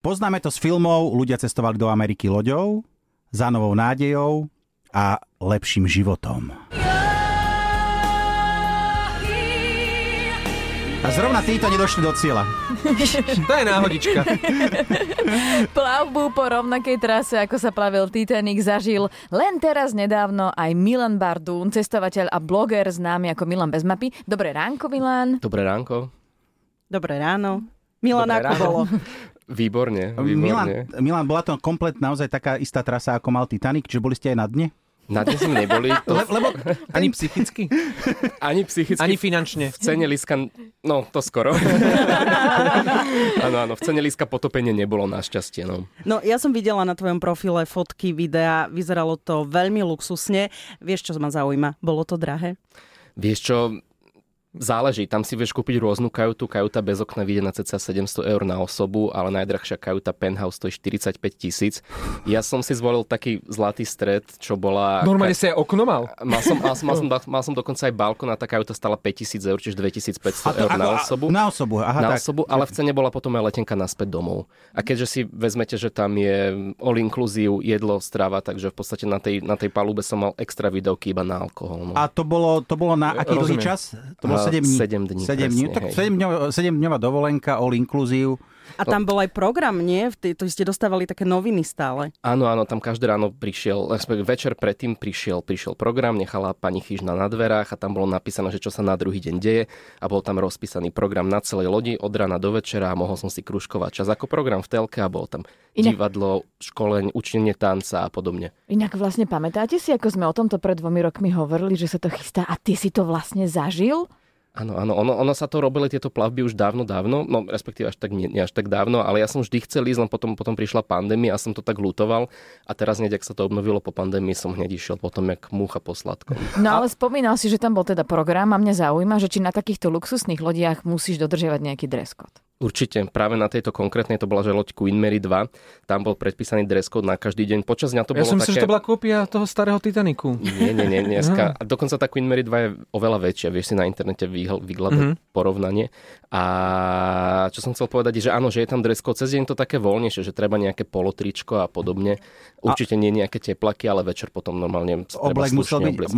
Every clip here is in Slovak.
Poznáme to z filmov, ľudia cestovali do Ameriky loďou, za novou nádejou a lepším životom. A zrovna títo nedošli do cieľa. to je náhodička. Plavbu po rovnakej trase, ako sa plavil Titanic, zažil len teraz nedávno aj Milan Bardún, cestovateľ a bloger známy ako Milan bez mapy. Dobré ránko, Milan. Dobré ránko. Dobré ráno. Milan, Dobré ako ráno. bolo? Výborne, výborne. Milan, Milan, bola to komplet naozaj taká istá trasa, ako mal Titanic, čiže boli ste aj na dne? Na dnes sme neboli. To... Le, lebo ani psychicky? Ani psychicky. Ani finančne. V cene líska, no to skoro. Áno, áno, v cene líska potopenie nebolo našťastie. No. no ja som videla na tvojom profile fotky, videa, vyzeralo to veľmi luxusne. Vieš, čo ma zaujíma? Bolo to drahé? Vieš čo, Záleží, tam si vieš kúpiť rôznu kajutu. Kajuta bez okna vyjde na cca 700 eur na osobu, ale najdrahšia kajuta penthouse stojí 45 tisíc. Ja som si zvolil taký zlatý stred, čo bola... Normálne si aj okno mal? Mal som, mal, som, mal, som, mal som dokonca aj balkón a tá kajuta stala 5000 eur, čiže 2500 eur na osobu. Na osobu, aha, Na tak. osobu, ale v cene bola potom aj letenka naspäť domov. A keďže si vezmete, že tam je all inclusive, jedlo, strava, takže v podstate na tej, na tej palube som mal extra videoky iba na alkohol. No. A to bolo, to bolo na aký dlhý čas? To bolo 7 dní. 7 dní. 7 dní. Tak 7 dňová, 7 dňová dovolenka, all inclusive. A tam bol aj program, nie? To ste dostávali také noviny stále. Áno, áno, tam každé ráno prišiel, večer predtým prišiel, prišiel program, nechala pani Chyžna na dverách a tam bolo napísané, že čo sa na druhý deň deje a bol tam rozpísaný program na celej lodi od rána do večera a mohol som si kružkovať čas ako program v telke a bol tam Inak... divadlo, školeň, učenie tanca a podobne. Inak vlastne pamätáte si, ako sme o tomto pred dvomi rokmi hovorili, že sa to chystá a ty si to vlastne zažil? Áno, áno, ono, ono sa to robili tieto plavby už dávno, dávno, no respektíve až tak nie, nie až tak dávno, ale ja som vždy chcel ísť, len potom, potom prišla pandémia a som to tak lutoval a teraz hneď, ak sa to obnovilo po pandémii, som hneď išiel potom jak múcha po sladkom. No ale spomínal si, že tam bol teda program a mňa zaujíma, že či na takýchto luxusných lodiach musíš dodržiavať nejaký dress code. Určite, práve na tejto konkrétnej to bola, že loď Queen Mary 2, tam bol predpísaný dress code na každý deň. Počas dňa to ja bolo som také... že to bola kópia toho starého Titaniku. Nie, nie, nie, dneska. A dokonca tá Queen Mary 2 je oveľa väčšia, vieš si na internete vyhľadať mm-hmm. porovnanie. A čo som chcel povedať, je, že áno, že je tam dress code, cez deň to také voľnejšie, že treba nejaké polotričko a podobne. Určite a... nie nejaké teplaky, ale večer potom normálne Oblek musel byť...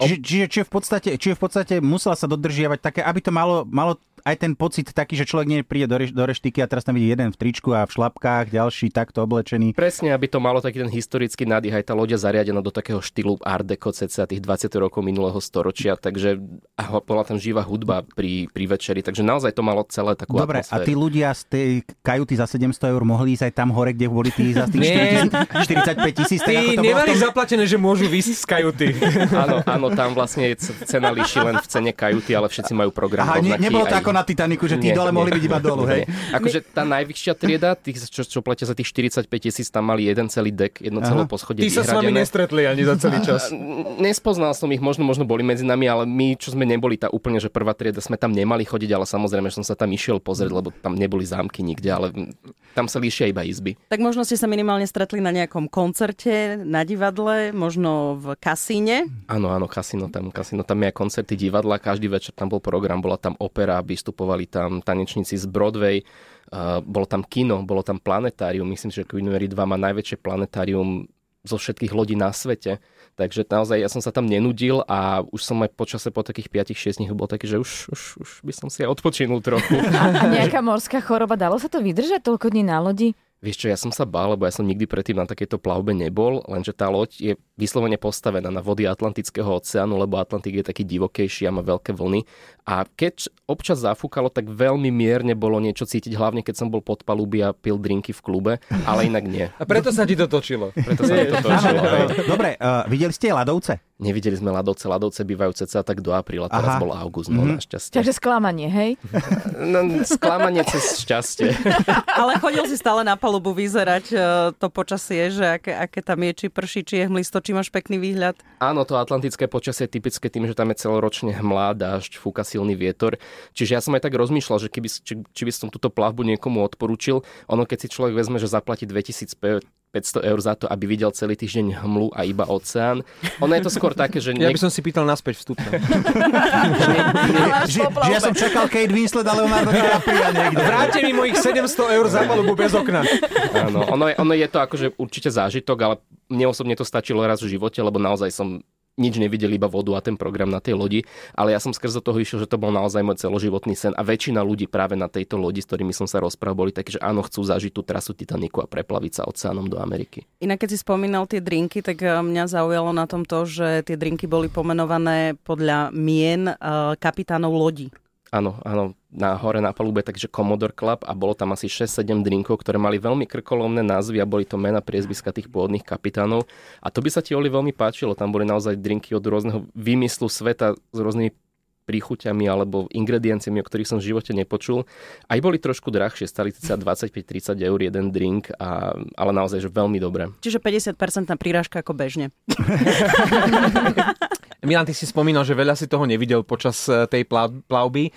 Čiže, čiže, čiže, v podstate, čiže v podstate musela sa dodržiavať také, aby to malo, malo aj ten pocit taký, že človek nepríde do, reš, do reštiky a teraz tam vidí jeden v tričku a v šlapkách, ďalší takto oblečený. Presne, aby to malo taký ten historický nádych, aj tá loďa zariadená do takého štýlu art deco cca tých 20 rokov minulého storočia, takže a bola tam živá hudba pri, pri večeri, takže naozaj to malo celé takú Dobre, atmosféru. a tí ľudia z tej kajuty za 700 eur mohli ísť aj tam hore, kde boli tí za tých 45 tisíc. Tí nemali tom... zaplatené, že môžu výsť z kajuty. áno, áno, tam vlastne je cena líši len v cene kajuty, ale všetci majú program Aha, ne, nebolo to aj... ako na Titaniku, že tí nie, dole nie, mohli byť iba dolu, hej? Akože tá najvyššia trieda, tých, čo, čo platia za tých 45 tisíc, tam mali jeden celý dek, jedno celé poschodie Tí sa s vami nestretli ani za celý čas. Nespoznal som ich, možno, možno boli medzi nami, ale my, čo sme neboli tá úplne, že prvá trieda, sme tam nemali chodiť, ale samozrejme, že som sa tam išiel pozrieť, lebo tam neboli zámky nikde, ale tam sa líšia iba izby. Tak možno ste sa minimálne stretli na nejakom koncerte, na divadle, možno v kasíne. Áno, áno, kasíno tam, kasíno tam je aj koncerty divadla, každý večer tam bol program, bola tam opera, vystupovali tam tanečníci z Broadway, uh, bolo tam kino, bolo tam planetárium, myslím, že Queen Mary 2 má najväčšie planetárium zo všetkých lodí na svete. Takže naozaj ja som sa tam nenudil a už som aj počase po takých 5-6 dní bol taký, že už, už, už by som si aj odpočinul trochu. A nejaká morská choroba, dalo sa to vydržať toľko dní na lodi? Vieš čo, ja som sa bál, lebo ja som nikdy predtým na takejto plavbe nebol, lenže tá loď je vyslovene postavená na vody Atlantického oceánu, lebo Atlantik je taký divokejší a má veľké vlny. A keď občas zafúkalo, tak veľmi mierne bolo niečo cítiť, hlavne keď som bol pod palubí a pil drinky v klube, ale inak nie. A preto sa ti to točilo. Preto sa mi to točilo. Dobre, uh, videli ste ľadovce? Nevideli sme ľadovce, ľadovce bývajú ceca tak do apríla, teraz Aha. bol august, no mm-hmm. našťastie. Takže sklamanie, hej? No, sklamanie cez šťastie. Ale chodil si stále na palubu vyzerať uh, to počasie, že aké, aké tam je, či prší, či je hmlisto, či máš pekný výhľad. Áno, to atlantické počasie je typické tým, že tam je celoročne hmlá, dážď, fúka silný vietor. Čiže ja som aj tak rozmýšľal, že keby, či, či by som túto plavbu niekomu odporúčil. Ono, keď si človek vezme, že zaplatí 2500 500 eur za to, aby videl celý týždeň hmlu a iba oceán. Ono je to skôr také, že... Ja by som si pýtal naspäť vstup. že, že ja som čakal Kate Winslet, ale Leonardo DiCaprio niekde. Vráte mi mojich 700 eur za palubu bez okna. Áno, ono je, ono je to akože určite zážitok, ale mne osobne to stačilo raz v živote, lebo naozaj som nič nevideli, iba vodu a ten program na tej lodi, ale ja som skrze toho išiel, že to bol naozaj môj celoživotný sen a väčšina ľudí práve na tejto lodi, s ktorými som sa rozprával, boli také, že áno, chcú zažiť tú trasu Titaniku a preplaviť sa oceánom do Ameriky. Inak keď si spomínal tie drinky, tak eh, mňa zaujalo na tom to, že tie drinky boli pomenované podľa mien uh, kapitánov lodi. Áno, áno, na hore na palube, takže Commodore Club a bolo tam asi 6-7 drinkov, ktoré mali veľmi krkolomné názvy a boli to mena priezviska tých pôvodných kapitánov. A to by sa ti Oli veľmi páčilo, tam boli naozaj drinky od rôzneho vymyslu sveta s rôznymi príchuťami alebo ingredienciami, o ktorých som v živote nepočul. Aj boli trošku drahšie, stali sa 25-30 eur jeden drink, a, ale naozaj že veľmi dobré. Čiže 50% prírážka ako bežne. Milan, ty si spomínal, že veľa si toho nevidel počas eh, tej plavby.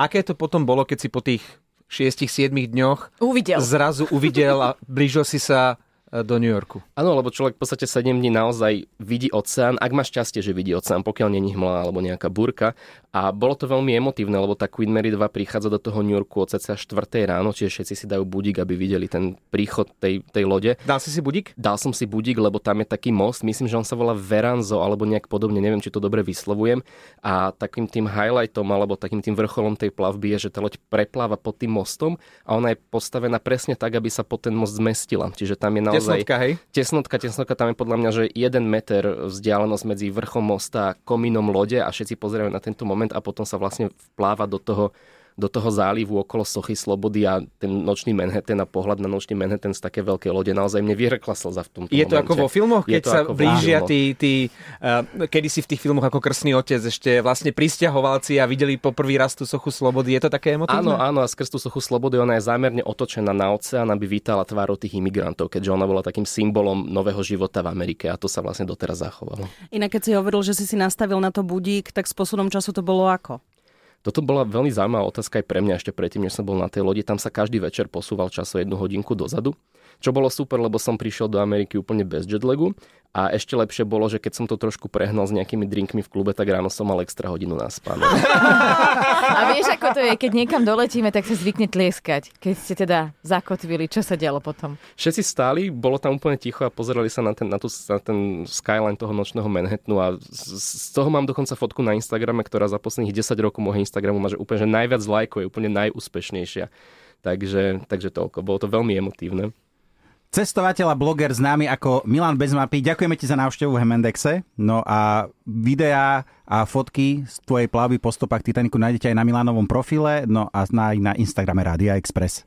Aké to potom bolo, keď si po tých 6-7 dňoch uvidel. zrazu uvidel a blížil si sa do New Yorku. Áno, lebo človek v podstate 7 dní naozaj vidí oceán, ak má šťastie, že vidí oceán, pokiaľ není hmla alebo nejaká burka. A bolo to veľmi emotívne, lebo tá Queen Mary 2 prichádza do toho New Yorku od cca 4 ráno, čiže všetci si dajú budík, aby videli ten príchod tej, tej lode. Dal si si budík? Dal som si budík, lebo tam je taký most, myslím, že on sa volá Veranzo alebo nejak podobne, neviem, či to dobre vyslovujem. A takým tým highlightom alebo takým tým vrcholom tej plavby je, že tá loď prepláva pod tým mostom a ona je postavená presne tak, aby sa pod ten most zmestila. Čiže tam je naozaj... Tesnotka, hej? Tesnotka, tesnotka, tam je podľa mňa, že jeden meter vzdialenosť medzi vrchom mosta a komínom lode a všetci pozerajú na tento moment a potom sa vlastne vpláva do toho do toho zálivu okolo Sochy Slobody a ten nočný Manhattan a pohľad na nočný Manhattan z také veľké lode naozaj mne vyhrkla slza v tomto Je to momente. ako vo filmoch, keď sa blížia tí, tí uh, kedy si v tých filmoch ako krstný otec ešte vlastne pristahovalci a videli poprvý raz tú Sochu Slobody. Je to také emotívne? Áno, áno, a skrz tú Sochu Slobody ona je zámerne otočená na oceán, aby vítala tvárou tých imigrantov, keďže ona bola takým symbolom nového života v Amerike a to sa vlastne doteraz zachovalo. Inak keď si hovoril, že si si nastavil na to budík, tak s posudom času to bolo ako? Toto bola veľmi zaujímavá otázka aj pre mňa ešte predtým, než som bol na tej lodi. Tam sa každý večer posúval čas o jednu hodinku dozadu. Čo bolo super, lebo som prišiel do Ameriky úplne bez jetlagu a ešte lepšie bolo, že keď som to trošku prehnal s nejakými drinkmi v klube, tak ráno som mal extra hodinu na spánok. A vieš, ako to je, keď niekam doletíme, tak sa zvykne tlieskať. Keď ste teda zakotvili, čo sa dialo potom? Všetci stáli, bolo tam úplne ticho a pozerali sa na ten, na, tú, na ten skyline toho nočného Manhattanu a z, z toho mám dokonca fotku na Instagrame, ktorá za posledných 10 rokov môjho Instagramu má že úplne že najviac lajkov, je úplne najúspešnejšia. Takže, takže toľko. Bolo to veľmi emotívne cestovateľ a bloger známy ako Milan Bezmapy. Ďakujeme ti za návštevu v Hemendexe. No a videá a fotky z tvojej plavby po stopách Titaniku nájdete aj na Milanovom profile, no a aj na Instagrame Rádia Express.